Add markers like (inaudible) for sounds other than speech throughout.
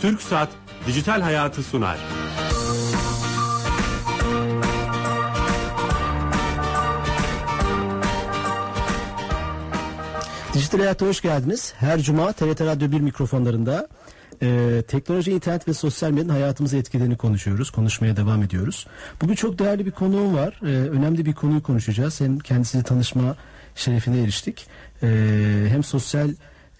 Türk Saat Dijital Hayatı sunar. Dijital Hayat'a hoş geldiniz. Her cuma TRT Radyo 1 mikrofonlarında e, teknoloji, internet ve sosyal medyanın hayatımıza etkilerini konuşuyoruz. Konuşmaya devam ediyoruz. Bugün çok değerli bir konuğum var. E, önemli bir konuyu konuşacağız. Hem kendisiyle tanışma şerefine eriştik. E, hem sosyal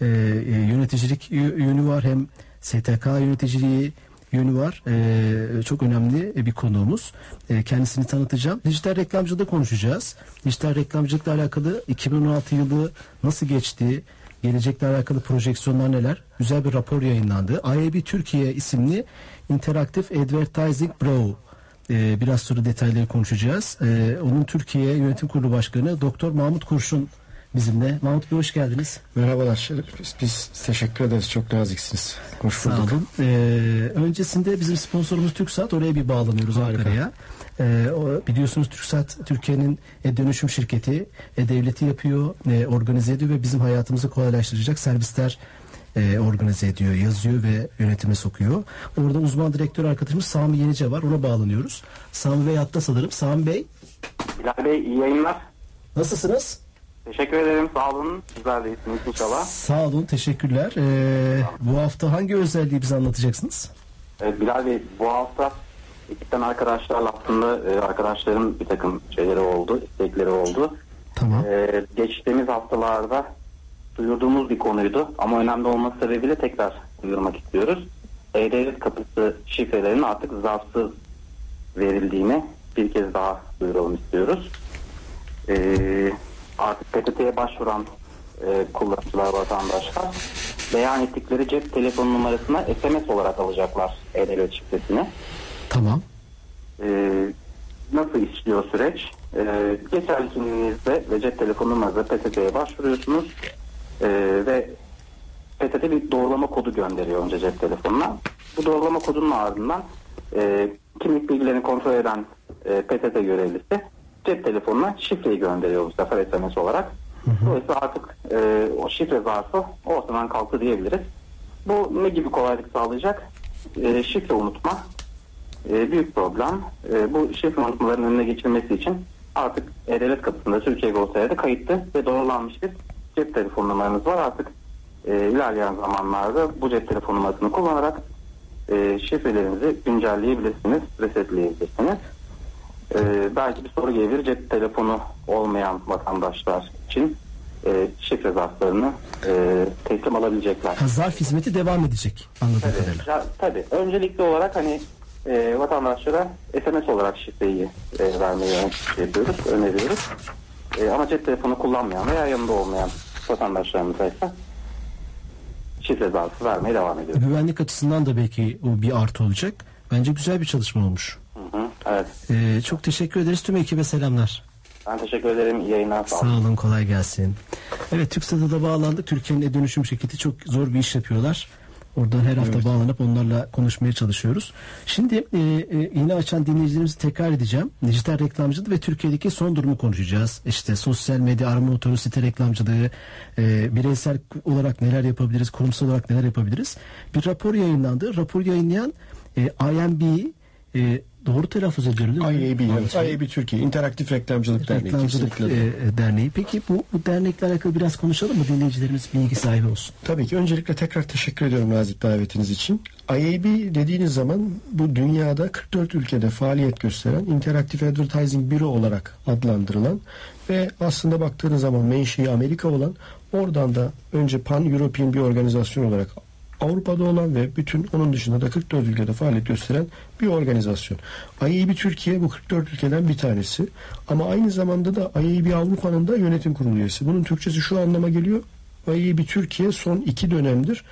e, yöneticilik yönü var hem STK yöneticiliği yönü var. Ee, çok önemli bir konuğumuz. Ee, kendisini tanıtacağım. Dijital reklamcılıkta konuşacağız. Dijital reklamcılıkla alakalı 2016 yılı nasıl geçti? Gelecekle alakalı projeksiyonlar neler? Güzel bir rapor yayınlandı. IAB Türkiye isimli Interactive Advertising Bureau ee, biraz sonra detayları konuşacağız. Ee, onun Türkiye Yönetim Kurulu Başkanı Doktor Mahmut Kurşun bizimle. Mahmut Bey hoş geldiniz. Merhabalar. Biz, biz teşekkür ederiz. Çok naziksiniz. Hoş Sağ olun. Ee, öncesinde bizim sponsorumuz TürkSat. Oraya bir bağlanıyoruz Ankara'ya. Ee, o, biliyorsunuz TürkSat Türkiye'nin e, dönüşüm şirketi. E, devleti yapıyor, e, organize ediyor ve bizim hayatımızı kolaylaştıracak servisler e, organize ediyor, yazıyor ve yönetime sokuyor. Orada uzman direktör arkadaşımız Sami Yenice var. Ona bağlanıyoruz. Sami Bey hatta sanırım. Sami Bey. Bilal Bey iyi yayınlar. Nasılsınız? Teşekkür ederim. Sağ olun. Sizler de iyisiniz inşallah. Sağ olun. Teşekkürler. Ee, bu hafta hangi özelliği bize anlatacaksınız? Evet, Bilal Bey bu hafta ekipten arkadaşlarla aslında e, arkadaşların bir takım şeyleri oldu, istekleri oldu. Tamam. E, geçtiğimiz haftalarda duyurduğumuz bir konuydu ama önemli olması sebebiyle tekrar duyurmak istiyoruz. E-Devlet kapısı şifrelerinin artık zarfsız verildiğini bir kez daha duyuralım istiyoruz. Eee artık PTT'ye başvuran e, kullanıcılar, vatandaşlar beyan ettikleri cep telefon numarasına SMS olarak alacaklar e-devlet şifresini. Tamam. E, nasıl işliyor süreç? E, geçerli kimliğinizde ve cep telefon numaranızda PTT'ye başvuruyorsunuz e, ve PTT bir doğrulama kodu gönderiyor önce cep telefonuna. Bu doğrulama kodunun ardından e, kimlik bilgilerini kontrol eden e, PTT görevlisi cep telefonuna şifreyi gönderiyor bu sefer SMS olarak. Hı hı. Dolayısıyla artık e, o şifre zarfı ortadan kalktı diyebiliriz. Bu ne gibi kolaylık sağlayacak? E, şifre unutma e, büyük problem. E, bu şifre unutmaların önüne geçilmesi için artık E-Devlet kapısında Türkiye Gol.tr'de kayıtlı ve doğrulanmış bir cep telefon numaranız var. Artık e, ilerleyen zamanlarda bu cep telefon numarasını kullanarak e, şifrelerinizi güncelleyebilirsiniz, resetleyebilirsiniz. Ee, belki bir soru gelebilir cep telefonu olmayan vatandaşlar için e, şifre zarflarını e, teslim alabilecekler. Ha, zarf hizmeti devam edecek anladığım tabii, kadarıyla. Tabii. Öncelikli olarak hani e, vatandaşlara SMS olarak şifreyi e, vermeyi şey yapıyoruz, öneriyoruz. E, ama cep telefonu kullanmayan veya yanında olmayan vatandaşlarımıza ise şifre zarfı vermeye devam ediyoruz. Güvenlik açısından da belki o bir artı olacak. Bence güzel bir çalışma olmuş. Evet. Ee, çok teşekkür ederiz. Tüm ekibe selamlar. Ben teşekkür ederim. İyi yayınlar. Sağ olun. Sağ olun. Kolay gelsin. Evet TÜKSAT'a da bağlandık. Türkiye'nin e-dönüşüm şirketi çok zor bir iş yapıyorlar. Oradan her hafta evet. bağlanıp onlarla konuşmaya çalışıyoruz. Şimdi e, e, yine açan dinleyicilerimizi tekrar edeceğim. Dijital reklamcılık ve Türkiye'deki son durumu konuşacağız. İşte sosyal medya arama motoru, site reklamcılığı, e, bireysel olarak neler yapabiliriz, kurumsal olarak neler yapabiliriz. Bir rapor yayınlandı. Rapor yayınlayan e, IMB e, Doğru telaffuz ediyorum değil mi? IAB, evet. IAB Türkiye İnteraktif Reklamcılık Derneği. Reklamcılık e, Derneği. Peki bu, bu dernekle alakalı biraz konuşalım mı? Dinleyicilerimiz bilgi sahibi olsun. Tabii ki. Öncelikle tekrar teşekkür ediyorum nazik davetiniz için. IAB dediğiniz zaman bu dünyada 44 ülkede faaliyet gösteren Interactive Advertising Büro olarak adlandırılan ve aslında baktığınız zaman menşei Amerika olan oradan da önce Pan European bir organizasyon olarak Avrupa'da olan ve bütün onun dışında da 44 ülkede faaliyet gösteren bir organizasyon. IAB Türkiye bu 44 ülkeden bir tanesi. Ama aynı zamanda da IAB Avrupa'nın da yönetim kurulu üyesi. Bunun Türkçesi şu anlama geliyor. IAB Türkiye son iki dönemdir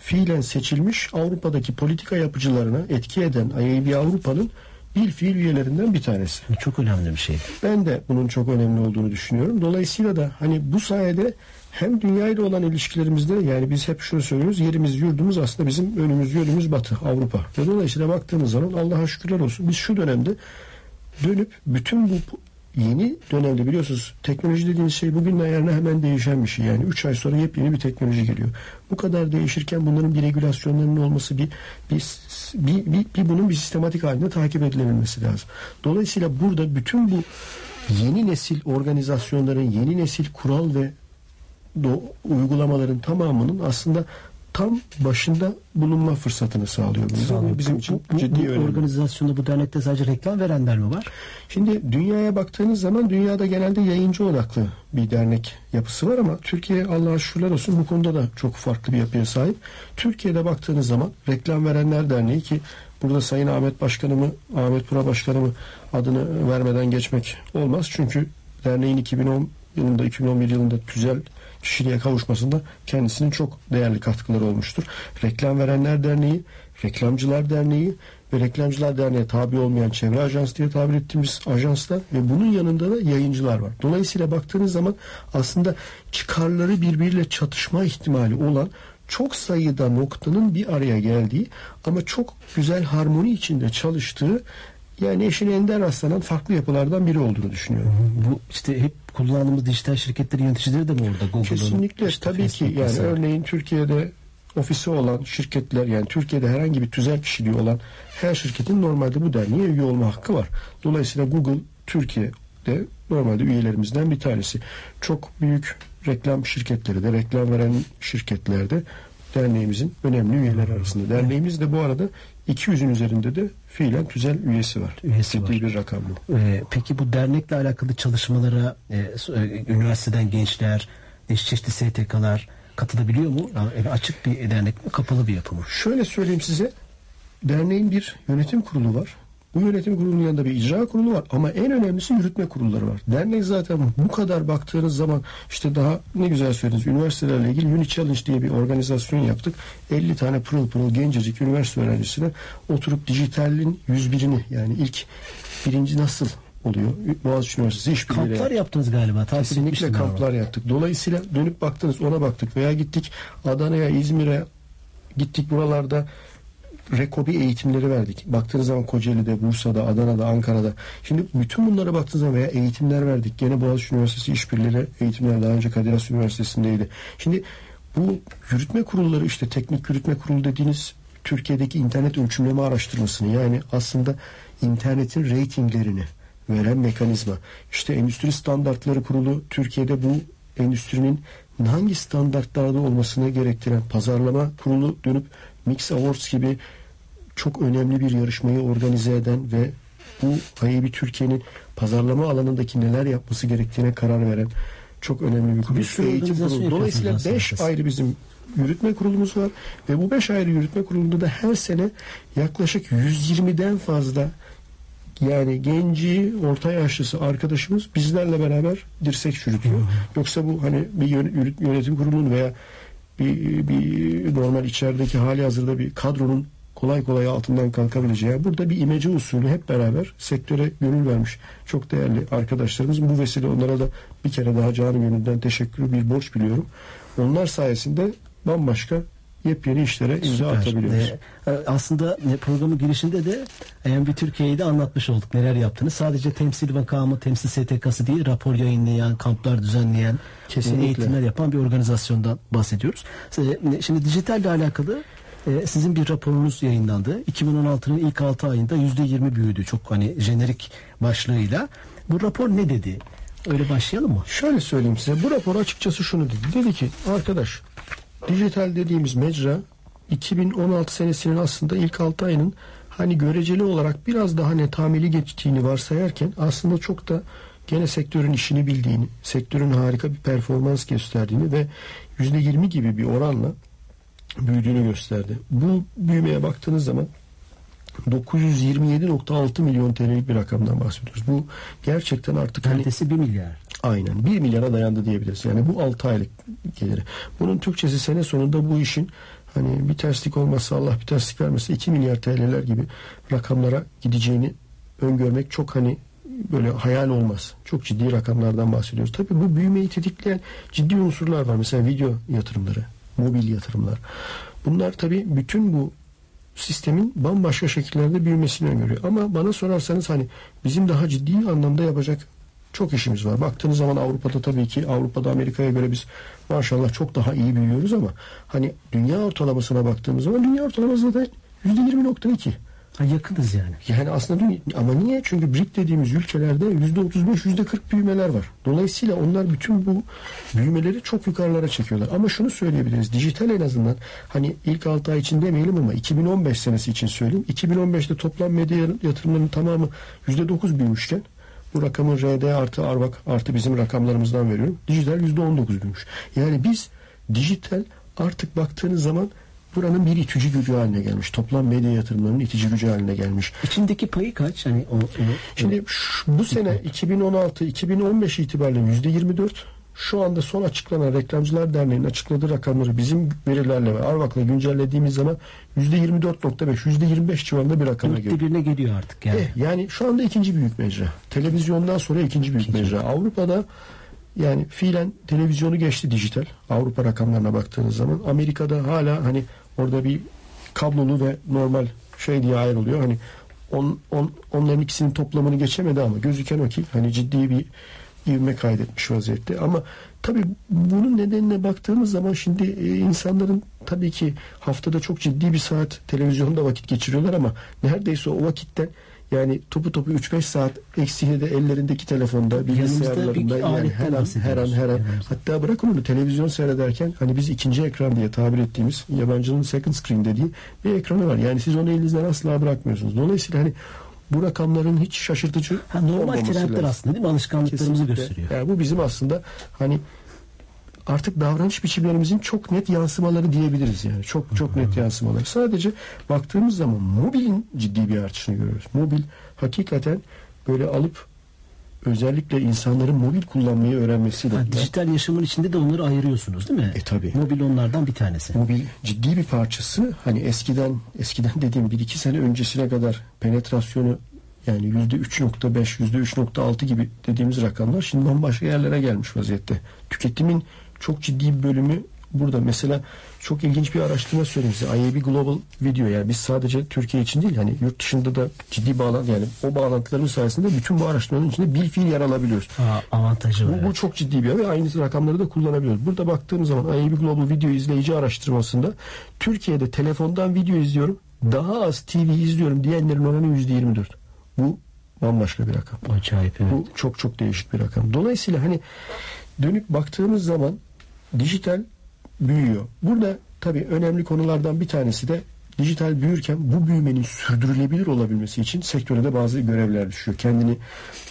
fiilen seçilmiş Avrupa'daki politika yapıcılarına etki eden IAB Avrupa'nın bir fiil üyelerinden bir tanesi. Çok önemli bir şey. Ben de bunun çok önemli olduğunu düşünüyorum. Dolayısıyla da hani bu sayede hem dünya ile olan ilişkilerimizde yani biz hep şunu söylüyoruz yerimiz yurdumuz aslında bizim önümüz yönümüz batı Avrupa. Ve dolayısıyla baktığımız zaman Allah'a şükürler olsun biz şu dönemde dönüp bütün bu yeni dönemde biliyorsunuz teknoloji dediğiniz şey bugün yarına hemen değişen bir şey. Yani 3 ay sonra yepyeni bir teknoloji geliyor. Bu kadar değişirken bunların bir regülasyonlarının olması bir bir, bir, bir, bir bunun bir sistematik halinde takip edilebilmesi lazım. Dolayısıyla burada bütün bu yeni nesil organizasyonların, yeni nesil kural ve uygulamaların tamamının aslında tam başında bulunma fırsatını sağlıyor bize. Bu bizim için bu, ciddi bu önemli. organizasyonda bu dernekte sadece reklam verenler mi var? Şimdi dünyaya baktığınız zaman dünyada genelde yayıncı odaklı bir dernek yapısı var ama Türkiye Allah'a şükürler olsun bu konuda da çok farklı bir yapıya sahip. Türkiye'de baktığınız zaman Reklam Verenler Derneği ki burada Sayın Ahmet Başkanımı, Ahmet Pura Başkanımı adını vermeden geçmek olmaz. Çünkü derneğin 2010 yılında 2011 yılında güzel kişiliğe kavuşmasında kendisinin çok değerli katkıları olmuştur. Reklam Verenler Derneği, Reklamcılar Derneği ve Reklamcılar Derneği'ne tabi olmayan çevre ajans diye tabir ettiğimiz ajanslar ve bunun yanında da yayıncılar var. Dolayısıyla baktığınız zaman aslında çıkarları birbiriyle çatışma ihtimali olan çok sayıda noktanın bir araya geldiği ama çok güzel harmoni içinde çalıştığı yani eşine ender rastlanan farklı yapılardan biri olduğunu düşünüyorum. Bu işte hep kullandığımız dijital şirketlerin yöneticileri de mi orada? Google'ın, Kesinlikle işte tabii ki yani mesela. örneğin Türkiye'de ofisi olan şirketler yani Türkiye'de herhangi bir tüzel kişiliği olan her şirketin normalde bu derneğe üye olma hakkı var. Dolayısıyla Google Türkiye'de normalde üyelerimizden bir tanesi. Çok büyük reklam şirketleri de reklam veren şirketlerde derneğimizin önemli üyeleri arasında. Derneğimiz de bu arada 200'ün üzerinde de fiilen tüzel üyesi var. Üyesi Ciddi var. bir rakam bu. Ee, peki bu dernekle alakalı çalışmalara e, e, üniversiteden gençler, çeşitli STK'lar katılabiliyor mu? Yani açık bir dernek mi, kapalı bir yapı mı? Şöyle söyleyeyim size. Derneğin bir yönetim kurulu var. Bu yönetim kurulunun yanında bir icra kurulu var ama en önemlisi yürütme kurulları var. Dernek zaten bu kadar baktığınız zaman işte daha ne güzel söylediniz. Üniversitelerle ilgili Uni Challenge diye bir organizasyon yaptık. 50 tane pırıl pırıl gencecik üniversite öğrencisine oturup dijitalin 101'ini yani ilk birinci nasıl oluyor? Boğaziçi Üniversitesi işbirliğiyle Kamplar yaptık. yaptınız galiba. Kesinlikle kamplar yaptık. Dolayısıyla dönüp baktınız ona baktık veya gittik Adana'ya, İzmir'e gittik buralarda rekobi eğitimleri verdik. Baktığınız zaman Kocaeli'de, Bursa'da, Adana'da, Ankara'da. Şimdi bütün bunlara baktığınız zaman veya eğitimler verdik. Gene Boğaziçi Üniversitesi işbirliğiyle eğitimler daha önce Kadir Has Üniversitesi'ndeydi. Şimdi bu yürütme kurulları işte teknik yürütme kurulu dediğiniz Türkiye'deki internet ölçümleme araştırmasını yani aslında internetin reytinglerini veren mekanizma. İşte Endüstri Standartları Kurulu Türkiye'de bu endüstrinin hangi standartlarda olmasını gerektiren pazarlama kurulu dönüp Mix Awards gibi çok önemli bir yarışmayı organize eden ve bu IAB Türkiye'nin pazarlama alanındaki neler yapması gerektiğine karar veren çok önemli bir kurul. Bir sürü Eğitim kurulu. Dolayısıyla yapıyorsunuz 5 aslında. ayrı bizim yürütme kurulumuz var ve bu 5 ayrı yürütme kurulunda da her sene yaklaşık 120'den fazla yani genci, orta yaşlısı arkadaşımız bizlerle beraber dirsek çürütüyor. Yoksa bu hani bir yönetim kurulunun veya bir, bir normal içerideki hali hazırda bir kadronun kolay kolay altından kalkabileceği. Burada bir imece usulü hep beraber sektöre gönül vermiş çok değerli arkadaşlarımız. Bu vesile onlara da bir kere daha canı gönülden teşekkür bir borç biliyorum. Onlar sayesinde bambaşka yepyeni işlere imza Süper. atabiliyoruz. Ee, aslında e, programın girişinde de yani bir Türkiye'yi de anlatmış olduk neler yaptığını. Sadece temsil makamı, temsil STK'sı değil, rapor yayınlayan, kamplar düzenleyen, Kesinlikle. e, eğitimler yapan bir organizasyondan bahsediyoruz. Şimdi dijitalle alakalı e, sizin bir raporunuz yayınlandı. 2016'nın ilk 6 ayında %20 büyüdü. Çok hani jenerik başlığıyla. Bu rapor ne dedi? Öyle başlayalım mı? Şöyle söyleyeyim size. Bu rapor açıkçası şunu dedi. Dedi ki arkadaş dijital dediğimiz mecra 2016 senesinin aslında ilk 6 ayının hani göreceli olarak biraz daha netameli geçtiğini varsayarken aslında çok da gene sektörün işini bildiğini, sektörün harika bir performans gösterdiğini ve %20 gibi bir oranla büyüdüğünü gösterdi. Bu büyümeye baktığınız zaman 927.6 milyon TL'lik bir rakamdan bahsediyoruz. Bu gerçekten artık hani Neredeyse 1 milyar. Aynen 1 milyara dayandı diyebiliriz. Yani bu 6 aylık geliri. Bunun Türkçesi sene sonunda bu işin hani bir terslik olmazsa Allah bir terslik vermezse 2 milyar TL'ler gibi rakamlara gideceğini öngörmek çok hani böyle hayal olmaz. Çok ciddi rakamlardan bahsediyoruz. Tabii bu büyümeyi tetikleyen ciddi unsurlar var. Mesela video yatırımları, mobil yatırımlar. Bunlar tabii bütün bu sistemin bambaşka şekillerde büyümesini öngörüyor. Ama bana sorarsanız hani bizim daha ciddi anlamda yapacak çok işimiz var. Baktığınız zaman Avrupa'da tabii ki Avrupa'da Amerika'ya göre biz maşallah çok daha iyi büyüyoruz ama hani dünya ortalamasına baktığımız zaman dünya ortalaması da %20.2. Ha, yakınız yani. Yani aslında ama niye? Çünkü BRIC dediğimiz ülkelerde %35, %40 büyümeler var. Dolayısıyla onlar bütün bu büyümeleri çok yukarılara çekiyorlar. Ama şunu söyleyebiliriz. Dijital en azından hani ilk 6 ay için demeyelim ama 2015 senesi için söyleyeyim. 2015'te toplam medya yatırımlarının tamamı %9 büyümüşken bu rakamı RD artı Arvak artı bizim rakamlarımızdan veriyorum. Dijital %19 büyümüş. Yani biz dijital artık baktığınız zaman buranın bir itici gücü haline gelmiş. Toplam medya yatırımlarının itici gücü haline gelmiş. İçindeki payı kaç? Hani o, o, Şimdi şu- bu sene 2016-2015 itibariyle yüzde 24 şu anda son açıklanan Reklamcılar Derneği'nin açıkladığı rakamları bizim verilerle ve Arvak'la güncellediğimiz zaman yüzde 24.5, yüzde 25 civarında bir rakama dörtte geliyor. birine geliyor artık yani. Eh, yani şu anda ikinci büyük mecra. Televizyondan sonra ikinci büyük mecra. Avrupa'da yani fiilen televizyonu geçti dijital. Avrupa rakamlarına baktığınız zaman. Amerika'da hala hani orada bir kablolu ve normal şey diye ayrılıyor. Hani on, on, onların ikisinin toplamını geçemedi ama gözüken o ki hani ciddi bir ivme kaydetmiş vaziyette. Ama tabii bunun nedenine baktığımız zaman şimdi e, insanların tabii ki haftada çok ciddi bir saat televizyonda vakit geçiriyorlar ama neredeyse o vakitten yani topu topu 3-5 saat eksiğini de ellerindeki telefonda, bilgisayarlarında yani her an, her an her an hatta bırakın onu televizyon seyrederken hani biz ikinci ekran diye tabir ettiğimiz yabancının second screen dediği bir ekranı var. Yani siz onu elinizden asla bırakmıyorsunuz. Dolayısıyla hani bu rakamların hiç şaşırtıcı Ha, normal trendler lazım. aslında değil mi? Alışkanlıklarımızı Kesinlikle. gösteriyor. Yani bu bizim aslında hani artık davranış biçimlerimizin çok net yansımaları diyebiliriz yani. Çok çok net yansımaları. Sadece baktığımız zaman mobilin ciddi bir artışını görüyoruz. Mobil hakikaten böyle alıp özellikle insanların mobil kullanmayı öğrenmesiyle Ha, dijital yaşamın içinde de onları ayırıyorsunuz değil mi? E, tabii. Mobil onlardan bir tanesi. mobil ciddi bir parçası hani eskiden eskiden dediğim bir iki sene öncesine kadar penetrasyonu yani yüzde 3.5 yüzde 3.6 gibi dediğimiz rakamlar şimdi bambaşka yerlere gelmiş vaziyette. Tüketimin çok ciddi bir bölümü burada. Mesela çok ilginç bir araştırma söyleyeyim size. IAB Global Video yani biz sadece Türkiye için değil hani yurt dışında da ciddi bağlantı yani o bağlantılarımız sayesinde bütün bu araştırmaların içinde bil fiil yer alabiliyoruz. Ha, avantajı var. Bu, bu çok ciddi bir ve aynı rakamları da kullanabiliyoruz. Burada baktığımız zaman IAB Global Video izleyici araştırmasında Türkiye'de telefondan video izliyorum daha az TV izliyorum diyenlerin oranı %24. Bu bambaşka bir rakam. Acayip evet. Bu çok çok değişik bir rakam. Dolayısıyla hani dönüp baktığımız zaman dijital büyüyor. Burada tabii önemli konulardan bir tanesi de dijital büyürken bu büyümenin sürdürülebilir olabilmesi için sektöre de bazı görevler düşüyor. Kendini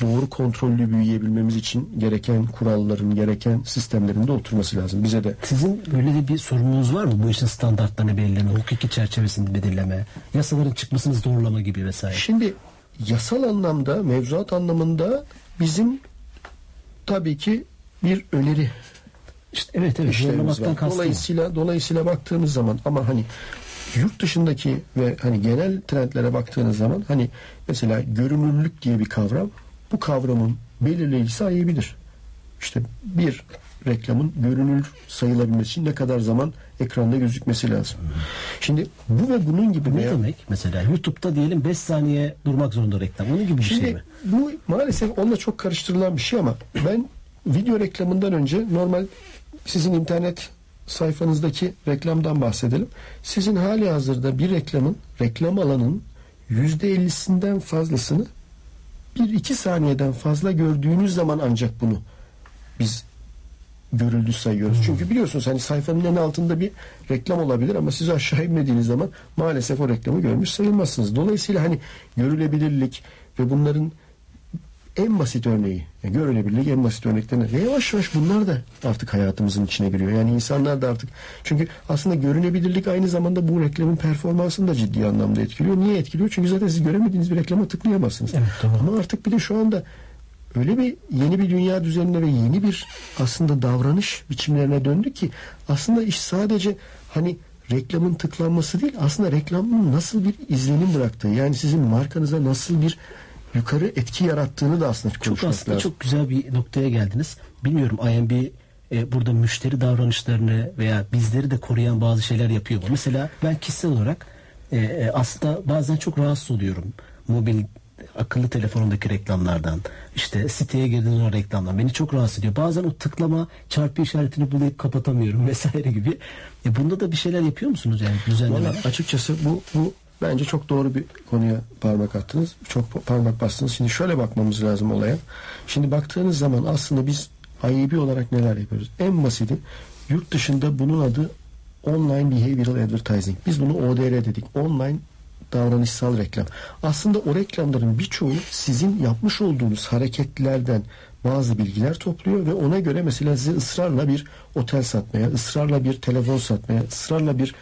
doğru kontrollü büyüyebilmemiz için gereken kuralların, gereken sistemlerin de oturması lazım. Bize de Sizin böyle de bir sorumluluğunuz var mı? Bu işin standartlarını belirleme, hukuki çerçevesini belirleme, yasaların çıkmasını zorlama gibi vesaire. Şimdi yasal anlamda, mevzuat anlamında bizim tabii ki bir öneri İşte evet evet zorlamaktan kastım. Dolayısıyla dolayısıyla baktığımız zaman ama hani yurt dışındaki ve hani genel trendlere baktığınız zaman hani mesela görünürlük diye bir kavram bu kavramın belirleyicisi IAB'dir. İşte bir reklamın görünür sayılabilmesi için ne kadar zaman ekranda gözükmesi lazım. Şimdi bu ve bunun gibi Ne demek mesela YouTube'da diyelim 5 saniye durmak zorunda reklam. Onun gibi bir Şimdi şey mi? bu maalesef onunla çok karıştırılan bir şey ama ben video reklamından önce normal sizin internet sayfanızdaki reklamdan bahsedelim. Sizin hali hazırda bir reklamın reklam alanının yüzde ellisinden fazlasını bir iki saniyeden fazla gördüğünüz zaman ancak bunu biz görüldü sayıyoruz. Çünkü biliyorsunuz hani sayfanın en altında bir reklam olabilir ama siz aşağı inmediğiniz zaman maalesef o reklamı görmüş sayılmazsınız. Dolayısıyla hani görülebilirlik ve bunların en basit örneği, yani görülebilirlik en basit örneklerinden. Ve yavaş yavaş bunlar da artık hayatımızın içine giriyor. Yani insanlar da artık çünkü aslında görünebilirlik aynı zamanda bu reklamın performansını da ciddi anlamda etkiliyor. Niye etkiliyor? Çünkü zaten siz göremediğiniz bir reklama tıklayamazsınız. Evet, doğru. Ama artık bir de şu anda öyle bir yeni bir dünya düzenine ve yeni bir aslında davranış biçimlerine döndük ki aslında iş sadece hani reklamın tıklanması değil aslında reklamın nasıl bir izlenim bıraktığı yani sizin markanıza nasıl bir yukarı etki yarattığını da aslında Çok konuşmak aslında lazım. çok güzel bir noktaya geldiniz. Bilmiyorum IMB e, burada müşteri davranışlarını veya bizleri de koruyan bazı şeyler yapıyor? Mesela ben kişisel olarak e, e, aslında bazen çok rahatsız oluyorum. Mobil akıllı telefonundaki reklamlardan, işte siteye girdiğin o reklamdan beni çok rahatsız ediyor. Bazen o tıklama çarpı işaretini bulayıp kapatamıyorum (laughs) vesaire gibi. E bunda da bir şeyler yapıyor musunuz yani düzenleme? Vallahi açıkçası bu bu bence çok doğru bir konuya parmak attınız. Çok parmak bastınız. Şimdi şöyle bakmamız lazım olaya. Şimdi baktığınız zaman aslında biz IAB olarak neler yapıyoruz? En basiti yurt dışında bunun adı Online Behavioral Advertising. Biz bunu ODR dedik. Online davranışsal reklam. Aslında o reklamların birçoğu sizin yapmış olduğunuz hareketlerden bazı bilgiler topluyor ve ona göre mesela size ısrarla bir otel satmaya, ısrarla bir telefon satmaya, ısrarla bir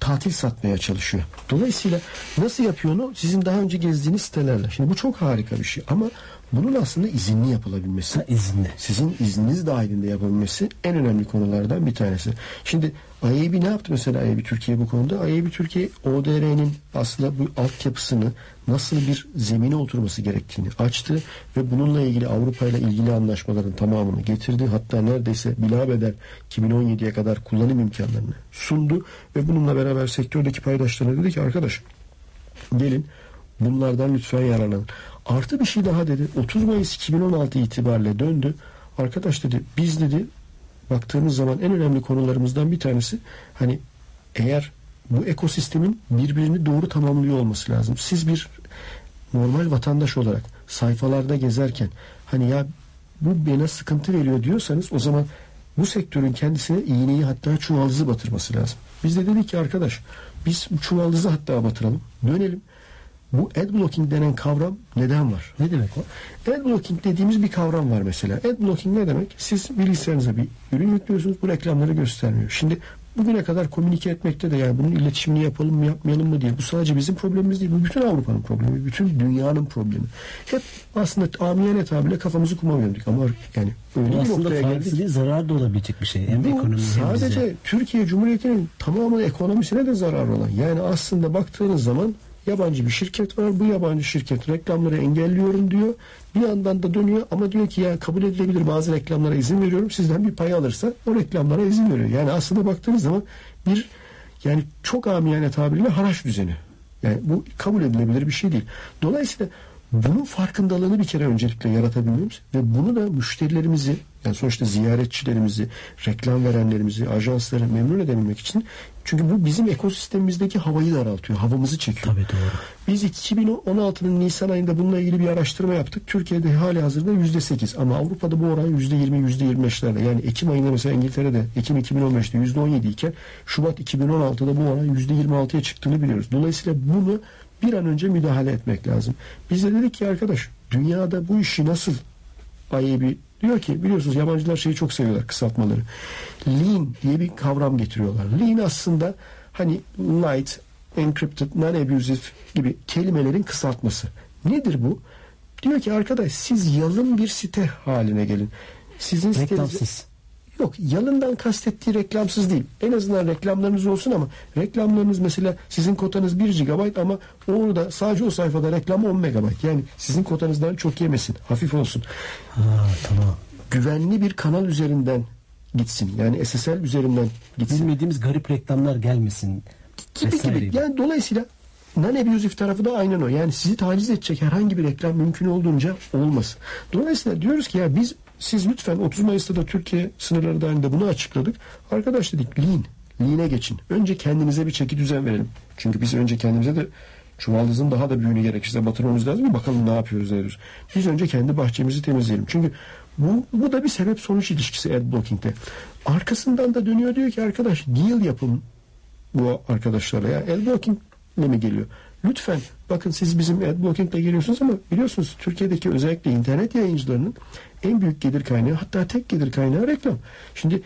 tatil satmaya çalışıyor. Dolayısıyla nasıl yapıyor onu? Sizin daha önce gezdiğiniz sitelerle. Şimdi bu çok harika bir şey ama bunun aslında izinli yapılabilmesi. Ha, izinli. Sizin izniniz dahilinde yapabilmesi en önemli konulardan bir tanesi. Şimdi IAB ne yaptı mesela IAB Türkiye bu konuda? IAB Türkiye ODR'nin aslında bu altyapısını nasıl bir zemine oturması gerektiğini açtı ve bununla ilgili Avrupa ile ilgili anlaşmaların tamamını getirdi. Hatta neredeyse bilabeder 2017'ye kadar kullanım imkanlarını sundu ve bununla beraber sektördeki paydaşlarına dedi ki arkadaş gelin bunlardan lütfen yararlanın. Artı bir şey daha dedi. 30 Mayıs 2016 itibariyle döndü. Arkadaş dedi biz dedi baktığımız zaman en önemli konularımızdan bir tanesi hani eğer bu ekosistemin birbirini doğru tamamlıyor olması lazım. Siz bir normal vatandaş olarak sayfalarda gezerken hani ya bu bana sıkıntı veriyor diyorsanız o zaman bu sektörün kendisine iğneyi hatta çuvaldızı batırması lazım. Biz de dedik ki arkadaş biz çuvaldızı hatta batıralım. Dönelim. Bu adblocking denen kavram neden var? Ne demek o? Adblocking dediğimiz bir kavram var mesela. Adblocking ne demek? Siz bilgisayarınıza bir ürün yüklüyorsunuz. Bu reklamları göstermiyor. Şimdi bugüne kadar komünike etmekte de yani bunun iletişimini yapalım mı yapmayalım mı değil. Bu sadece bizim problemimiz değil. Bu bütün Avrupa'nın problemi. Bütün dünyanın problemi. Hep aslında amiyane tabirle kafamızı kuma gömdük. Ama yani öyle Bu bir aslında noktaya geldik. değil zarar da olabilecek bir şey. Hem Bu ekonomi hem sadece bize. Türkiye Cumhuriyeti'nin tamamı ekonomisine de zarar olan. Yani aslında baktığınız zaman yabancı bir şirket var. Bu yabancı şirket reklamları engelliyorum diyor. Bir yandan da dönüyor ama diyor ki ya kabul edilebilir bazı reklamlara izin veriyorum. Sizden bir pay alırsa o reklamlara izin veriyor. Yani aslında baktığınız zaman bir yani çok amiyane tabiriyle haraç düzeni. Yani bu kabul edilebilir bir şey değil. Dolayısıyla bunun farkındalığını bir kere öncelikle yaratabilmemiz ve bunu da müşterilerimizi yani sonuçta ziyaretçilerimizi, reklam verenlerimizi, ajansları memnun edebilmek için çünkü bu bizim ekosistemimizdeki havayı daraltıyor, havamızı çekiyor. Tabii doğru. Biz 2016'nın Nisan ayında bununla ilgili bir araştırma yaptık. Türkiye'de hali hazırda %8 ama Avrupa'da bu oran %20, %25'lerde. Yani Ekim ayında mesela İngiltere'de Ekim 2015'te %17 iken Şubat 2016'da bu oran %26'ya çıktığını biliyoruz. Dolayısıyla bunu bir an önce müdahale etmek lazım. Biz de dedik ki arkadaş dünyada bu işi nasıl IAB diyor ki biliyorsunuz yabancılar şeyi çok seviyorlar kısaltmaları. Lean diye bir kavram getiriyorlar. Lean aslında hani light, encrypted, non-abusive gibi kelimelerin kısaltması. Nedir bu? Diyor ki arkadaş siz yalın bir site haline gelin. Sizin sitenize- Reklamsız. Yok yalından kastettiği reklamsız değil. En azından reklamlarınız olsun ama reklamlarınız mesela sizin kotanız 1 GB ama orada sadece o sayfada reklam 10 MB. Yani sizin kotanızdan çok yemesin. Hafif olsun. Ha tamam. Güvenli bir kanal üzerinden gitsin. Yani SSL üzerinden gitsin. Bilmediğimiz garip reklamlar gelmesin. gibi vesaire gibi. Yani dolayısıyla non-abusive tarafı da aynen o. Yani sizi taciz edecek herhangi bir reklam mümkün olduğunca olmasın. Dolayısıyla diyoruz ki ya biz siz lütfen 30 Mayıs'ta da Türkiye sınırları dahilinde bunu açıkladık. Arkadaş dedik lean, lean'e geçin. Önce kendinize bir çeki düzen verelim. Çünkü biz önce kendimize de çuvaldızın daha da büyüğünü gerekirse batırmamız lazım. Bakalım ne yapıyoruz diyoruz. Biz önce kendi bahçemizi temizleyelim. Çünkü bu, bu da bir sebep sonuç ilişkisi adblocking'de. Arkasından da dönüyor diyor ki arkadaş deal yapın bu arkadaşlara. Ya adblocking ne mi geliyor? Lütfen bakın siz bizim adblocking ile geliyorsunuz ama biliyorsunuz Türkiye'deki özellikle internet yayıncılarının en büyük gelir kaynağı hatta tek gelir kaynağı reklam. Şimdi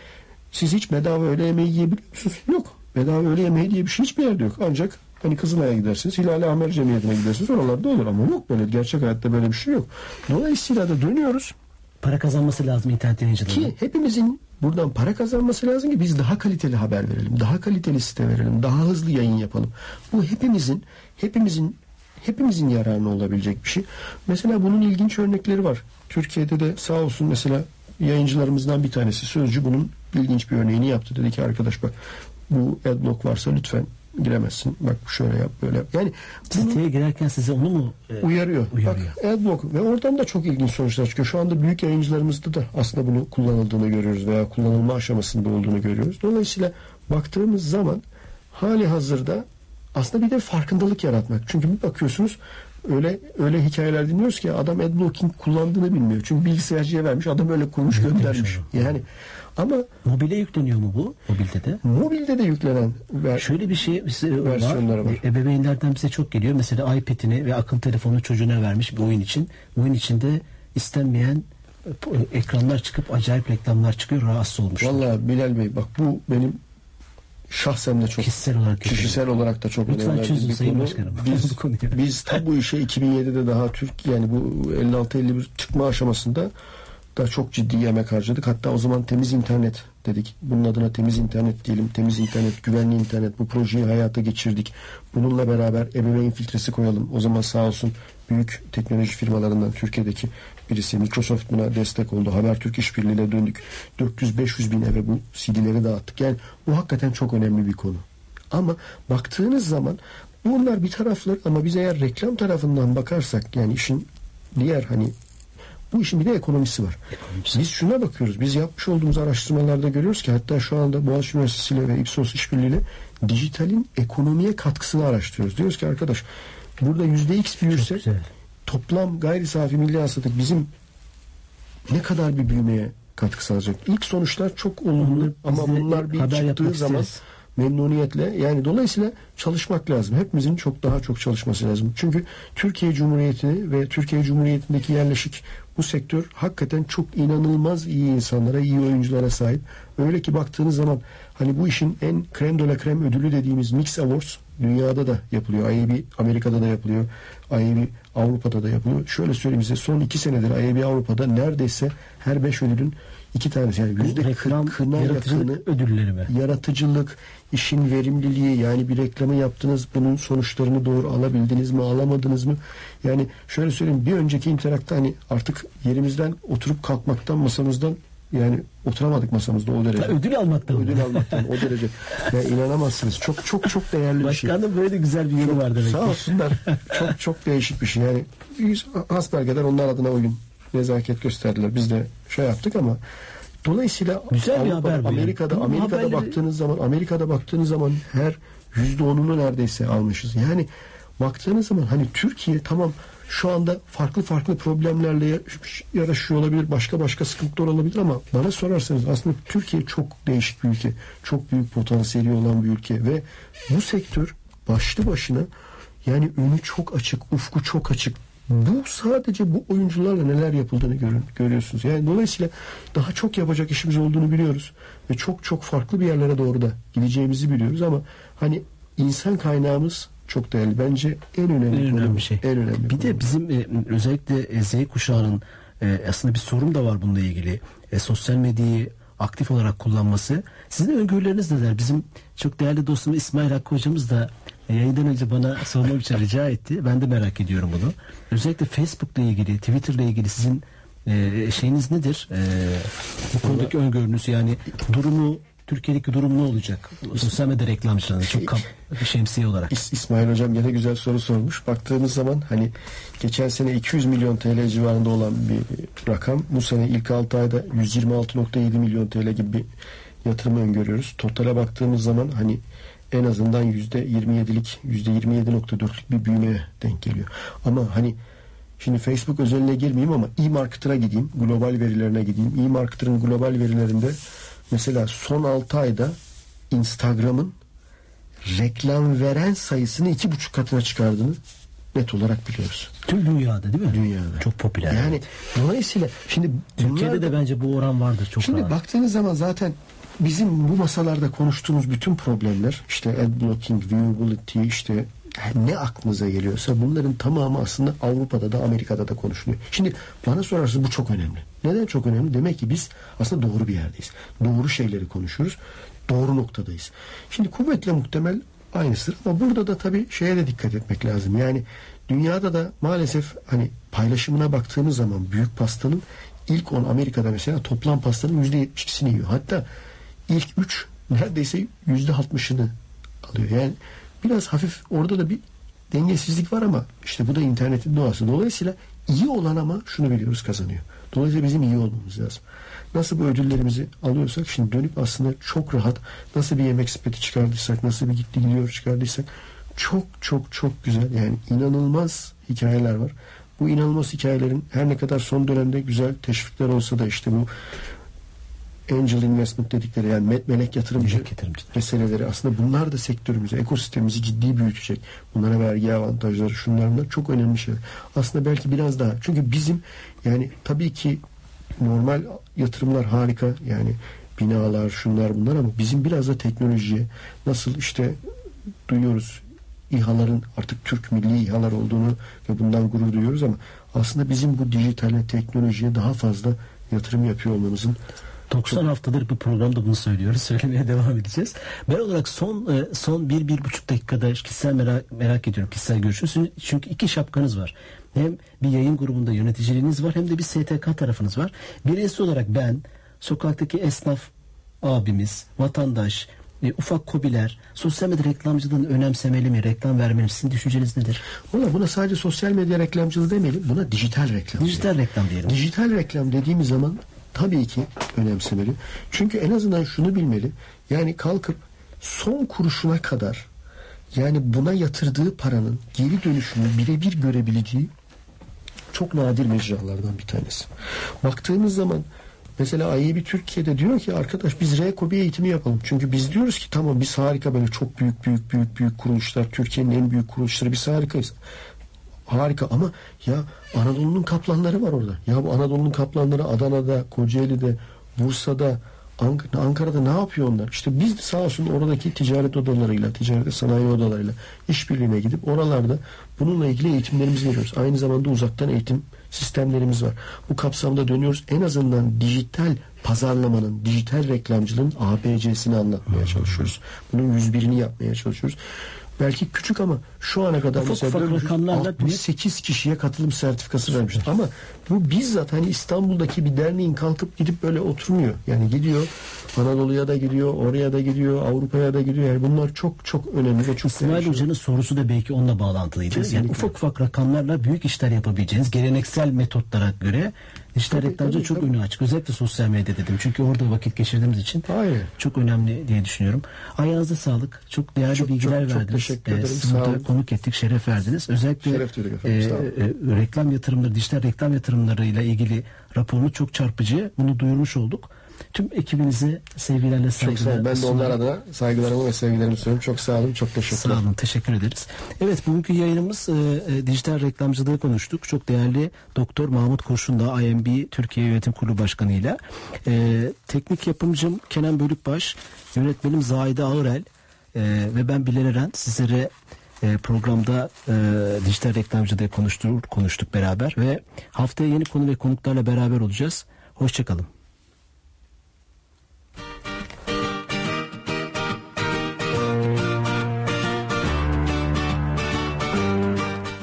siz hiç bedava öğle yemeği yiyebiliyor musunuz? Yok. Bedava öğle yemeği diye bir şey hiçbir yerde yok. Ancak hani Kızılay'a gidersiniz, Hilal Amer Cemiyeti'ne gidersiniz. Oralarda olur ama yok böyle. Gerçek hayatta böyle bir şey yok. Dolayısıyla da dönüyoruz. Para kazanması lazım internet yayıncılığının. Ki hepimizin buradan para kazanması lazım ki biz daha kaliteli haber verelim, daha kaliteli site verelim, daha hızlı yayın yapalım. Bu hepimizin hepimizin hepimizin yararına olabilecek bir şey. Mesela bunun ilginç örnekleri var. Türkiye'de de sağ olsun mesela yayıncılarımızdan bir tanesi Sözcü bunun ilginç bir örneğini yaptı. Dedi ki arkadaş bak bu adblock varsa lütfen giremezsin. Bak şöyle yap böyle yap. Yani bunu Siteye girerken size onu mu e, uyarıyor. uyarıyor? Bak Adblock ve oradan da çok ilginç sonuçlar çıkıyor. Şu anda büyük yayıncılarımızda da aslında bunu kullanıldığını görüyoruz veya kullanılma aşamasında olduğunu görüyoruz. Dolayısıyla baktığımız zaman hali hazırda aslında bir de farkındalık yaratmak. Çünkü bir bakıyorsunuz öyle öyle hikayeler dinliyoruz ki adam adblocking kullandığını bilmiyor. Çünkü bilgisayarcıya vermiş adam öyle kurmuş göndermiş. Yani ama Mobile yükleniyor mu bu? Mobilde de. mobilde de yüklenen ver, Şöyle bir şey bize var. var. Ebeveynlerden bize çok geliyor. Mesela iPad'ini ve akıllı telefonu çocuğuna vermiş bir oyun için. Oyun içinde istenmeyen e, ekranlar çıkıp acayip reklamlar çıkıyor. Rahatsız olmuş. Vallahi Bilal Bey bak bu benim şahsen de çok Kişisel olarak kişisel olarak da çok Lütfen önemli çözün bir Sayın konu. Başkanım. (laughs) Biz biz tam bu işe 2007'de daha Türk yani bu 56-51 çıkma aşamasında da çok ciddi emek harcadık. Hatta o zaman temiz internet dedik. Bunun adına temiz internet diyelim. Temiz internet, güvenli internet bu projeyi hayata geçirdik. Bununla beraber ebeveyn filtresi koyalım. O zaman sağ olsun büyük teknoloji firmalarından Türkiye'deki birisi Microsoft buna destek oldu. Habertürk işbirliğiyle döndük. 400-500 bin eve bu CD'leri dağıttık. Yani bu hakikaten çok önemli bir konu. Ama baktığınız zaman bunlar bir taraflar ama biz eğer reklam tarafından bakarsak yani işin diğer hani bu işin bir de ekonomisi var. Biz şuna bakıyoruz. Biz yapmış olduğumuz araştırmalarda görüyoruz ki hatta şu anda Boğaziçi Üniversitesi ile ve Ipsos işbirliğiyle dijitalin ekonomiye katkısını araştırıyoruz. Diyoruz ki arkadaş burada yüzde x büyürse toplam gayri safi milli hasılatık bizim ne kadar bir büyümeye katkı sağlayacak? İlk sonuçlar çok olumlu ama bunlar bir çıktığı zaman isteriz. memnuniyetle yani dolayısıyla çalışmak lazım. Hepimizin çok daha çok çalışması lazım. Çünkü Türkiye Cumhuriyeti'ni ve Türkiye Cumhuriyeti'ndeki yerleşik bu sektör hakikaten çok inanılmaz iyi insanlara, iyi oyunculara sahip. Öyle ki baktığınız zaman hani bu işin en krem de la krem ödülü dediğimiz Mix Awards dünyada da yapılıyor. IAB Amerika'da da yapılıyor. IAB Avrupa'da da yapılıyor. Şöyle söyleyeyim size son iki senedir IAB Avrupa'da neredeyse her beş ödülün iki tanesi yani yüzde reklam kırkına yakını ödülleri mi? yaratıcılık, işin verimliliği yani bir reklamı yaptınız bunun sonuçlarını doğru alabildiniz mi alamadınız mı? Yani şöyle söyleyeyim bir önceki interakta hani artık yerimizden oturup kalkmaktan masamızdan yani oturamadık masamızda o derece. Ödül almaktan? Ödül almaktan o derece. (laughs) Ya inanamazsınız. Çok çok çok değerli bir şey. Başkanın böyle güzel bir yeri var demek Sağ olsunlar. (laughs) çok çok değişik bir şey. Yani biz hasbelkader onlar adına uygun nezaket gösterdiler. Biz de şey yaptık ama dolayısıyla Güzel bir haber bu yani. Amerika'da Amerika'da haberleri- baktığınız zaman Amerika'da baktığınız zaman her yüzde onunu neredeyse almışız. Yani baktığınız zaman hani Türkiye tamam şu anda farklı farklı problemlerle ya- yarışıyor olabilir. Başka başka sıkıntılar olabilir ama bana sorarsanız aslında Türkiye çok değişik bir ülke. Çok büyük potansiyeli olan bir ülke ve bu sektör başlı başına yani önü çok açık, ufku çok açık. Bu sadece bu oyuncularla neler yapıldığını görün, görüyorsunuz. Yani dolayısıyla daha çok yapacak işimiz olduğunu biliyoruz ve çok çok farklı bir yerlere doğru da gideceğimizi biliyoruz ama hani insan kaynağımız çok değerli. Bence en önemli, En önemli şey. En önemli Bir de konu bu. bizim e, özellikle e, Z kuşağının e, aslında bir sorun da var bununla ilgili. E, sosyal medyayı aktif olarak kullanması. Sizin öngörüleriniz neler? Bizim çok değerli dostum İsmail Hakkı hocamız da yayından önce bana sormam için rica etti. Ben de merak ediyorum bunu. Özellikle Facebook'la ilgili, Twitter'la ilgili sizin e, şeyiniz nedir? E, bu konudaki öngörünüz yani durumu Türkiye'deki durum ne olacak? Sosyal medya reklamcılığında çok kap, şemsiye olarak. İs- İsmail Hocam gene güzel soru sormuş. Baktığımız zaman hani geçen sene 200 milyon TL civarında olan bir rakam. Bu sene ilk 6 ayda 126.7 milyon TL gibi bir yatırım öngörüyoruz. Totale baktığımız zaman hani en azından %27'lik %27.4'lük bir büyümeye denk geliyor. Ama hani Şimdi Facebook özeline girmeyeyim ama e-marketer'a gideyim. Global verilerine gideyim. E-marketer'ın global verilerinde mesela son 6 ayda Instagram'ın reklam veren sayısını iki buçuk katına çıkardığını net olarak biliyoruz. Tüm dünyada değil mi? Dünyada. Çok popüler. Yani dolayısıyla şimdi Türkiye'de bunlar de da- bence bu oran vardır çok Şimdi rahat. baktığınız zaman zaten bizim bu masalarda konuştuğumuz bütün problemler işte ad blocking, viewability işte ne aklınıza geliyorsa bunların tamamı aslında Avrupa'da da Amerika'da da konuşuluyor. Şimdi bana sorarsanız bu çok önemli. Neden çok önemli? Demek ki biz aslında doğru bir yerdeyiz. Doğru şeyleri konuşuyoruz. Doğru noktadayız. Şimdi kuvvetle muhtemel aynısı ama burada da tabii şeye de dikkat etmek lazım. Yani dünyada da maalesef hani paylaşımına baktığımız zaman büyük pastanın ilk 10 Amerika'da mesela toplam pastanın %72'sini yiyor. Hatta ilk 3 neredeyse %60'ını alıyor. Yani biraz hafif orada da bir dengesizlik var ama işte bu da internetin doğası. Dolayısıyla iyi olan ama şunu biliyoruz kazanıyor. Dolayısıyla bizim iyi olmamız lazım. Nasıl bu ödüllerimizi alıyorsak şimdi dönüp aslında çok rahat nasıl bir yemek sepeti çıkardıysak, nasıl bir gitti gidiyor çıkardıysak çok çok çok güzel yani inanılmaz hikayeler var. Bu inanılmaz hikayelerin her ne kadar son dönemde güzel teşvikler olsa da işte bu angel investment dedikleri yani me- melek yatırımcı Melek meseleleri aslında bunlar da sektörümüzü, ekosistemimizi ciddi büyütecek. Bunlara vergi avantajları şunlar bunlar çok önemli şeyler. Aslında belki biraz daha. Çünkü bizim yani tabii ki normal yatırımlar harika. Yani binalar şunlar bunlar ama bizim biraz da teknolojiye nasıl işte duyuyoruz İHA'ların artık Türk milli İHA'lar olduğunu ve bundan gurur duyuyoruz ama aslında bizim bu dijitale, teknolojiye daha fazla yatırım yapıyor olmamızın 90 haftadır bu programda bunu söylüyoruz. (laughs) Söylemeye devam edeceğiz. Ben olarak son e, son bir, bir buçuk dakikada kişisel merak, merak ediyorum kişisel görüşünüzü. Çünkü iki şapkanız var. Hem bir yayın grubunda yöneticiliğiniz var hem de bir STK tarafınız var. Birisi olarak ben sokaktaki esnaf abimiz, vatandaş, e, ufak kobiler, sosyal medya reklamcılığını önemsemeli mi? Reklam vermeli mi? Sizin düşünceniz nedir? Valla buna sadece sosyal medya reklamcılığı demeyelim. Buna dijital reklam. Dijital diyelim. reklam diyelim. Dijital reklam dediğimiz zaman tabii ki önemsemeli. Çünkü en azından şunu bilmeli. Yani kalkıp son kuruşuna kadar yani buna yatırdığı paranın geri dönüşünü birebir görebileceği çok nadir mecralardan bir tanesi. Baktığımız zaman mesela IEB Türkiye'de diyor ki arkadaş biz R-Kobi eğitimi yapalım. Çünkü biz diyoruz ki tamam biz harika böyle çok büyük büyük büyük büyük kuruluşlar Türkiye'nin en büyük kuruluşları biz harikayız. Harika ama ya Anadolu'nun kaplanları var orada. Ya bu Anadolu'nun kaplanları Adana'da, Kocaeli'de, Bursa'da, Ank- Ankara'da ne yapıyor onlar? İşte biz sağ olsun oradaki ticaret odalarıyla, ticaret sanayi odalarıyla işbirliğine gidip oralarda bununla ilgili eğitimlerimizi veriyoruz. Aynı zamanda uzaktan eğitim sistemlerimiz var. Bu kapsamda dönüyoruz. En azından dijital pazarlamanın, dijital reklamcılığın ABC'sini anlatmaya çalışıyoruz. Bunun 101'ini yapmaya çalışıyoruz. Belki küçük ama şu ana kadar Ufak mesela ufak rakamlarla 68 kişiye katılım sertifikası vermiş. Ama bu bizzat hani İstanbul'daki bir derneğin kalkıp gidip böyle oturmuyor. Yani gidiyor Anadolu'ya da gidiyor, oraya da gidiyor, Avrupa'ya da gidiyor. Yani bunlar çok çok önemli ve çok İsmail Hoca'nın sorusu da belki onunla bağlantılıydı. Yani Kesinlikle. ufak ufak rakamlarla büyük işler yapabileceğiniz geleneksel metotlara göre dijital reklamcı çok tabii. önü açık. Özellikle sosyal medya dedim. Çünkü orada vakit geçirdiğimiz için Aynen. çok önemli diye düşünüyorum. Ayağınıza sağlık. Çok değerli Çok, bilgiler çok, çok verdiniz. teşekkür Ee, ederim. olun. konuk ettik, şeref verdiniz. Özellikle Şeref efendim, olun. e, reklam yatırımları, dijital reklam yatırımlarıyla ilgili raporunu çok çarpıcı. Bunu duyurmuş olduk. Tüm ekibinize sevgilerle Çok sağ saygılar. olun. Ben de onlar adına saygılarımı ve sevgilerimi sunuyorum. Çok sağ olun. Çok teşekkürler. Sağ olun, teşekkür ederiz. Evet, bugünkü yayınımız e, e, dijital reklamcılığı konuştuk. Çok değerli Doktor Mahmut Kurşun'la IMB Türkiye Yönetim Kurulu Başkanı ile e, teknik yapımcım Kenan Bölükbaş, yönetmenim Zahide Ağırel e, ve ben Bilal Eren sizlere e, programda e, dijital reklamcılığı konuştuk, konuştuk beraber ve haftaya yeni konu ve konuklarla beraber olacağız. Hoşçakalın.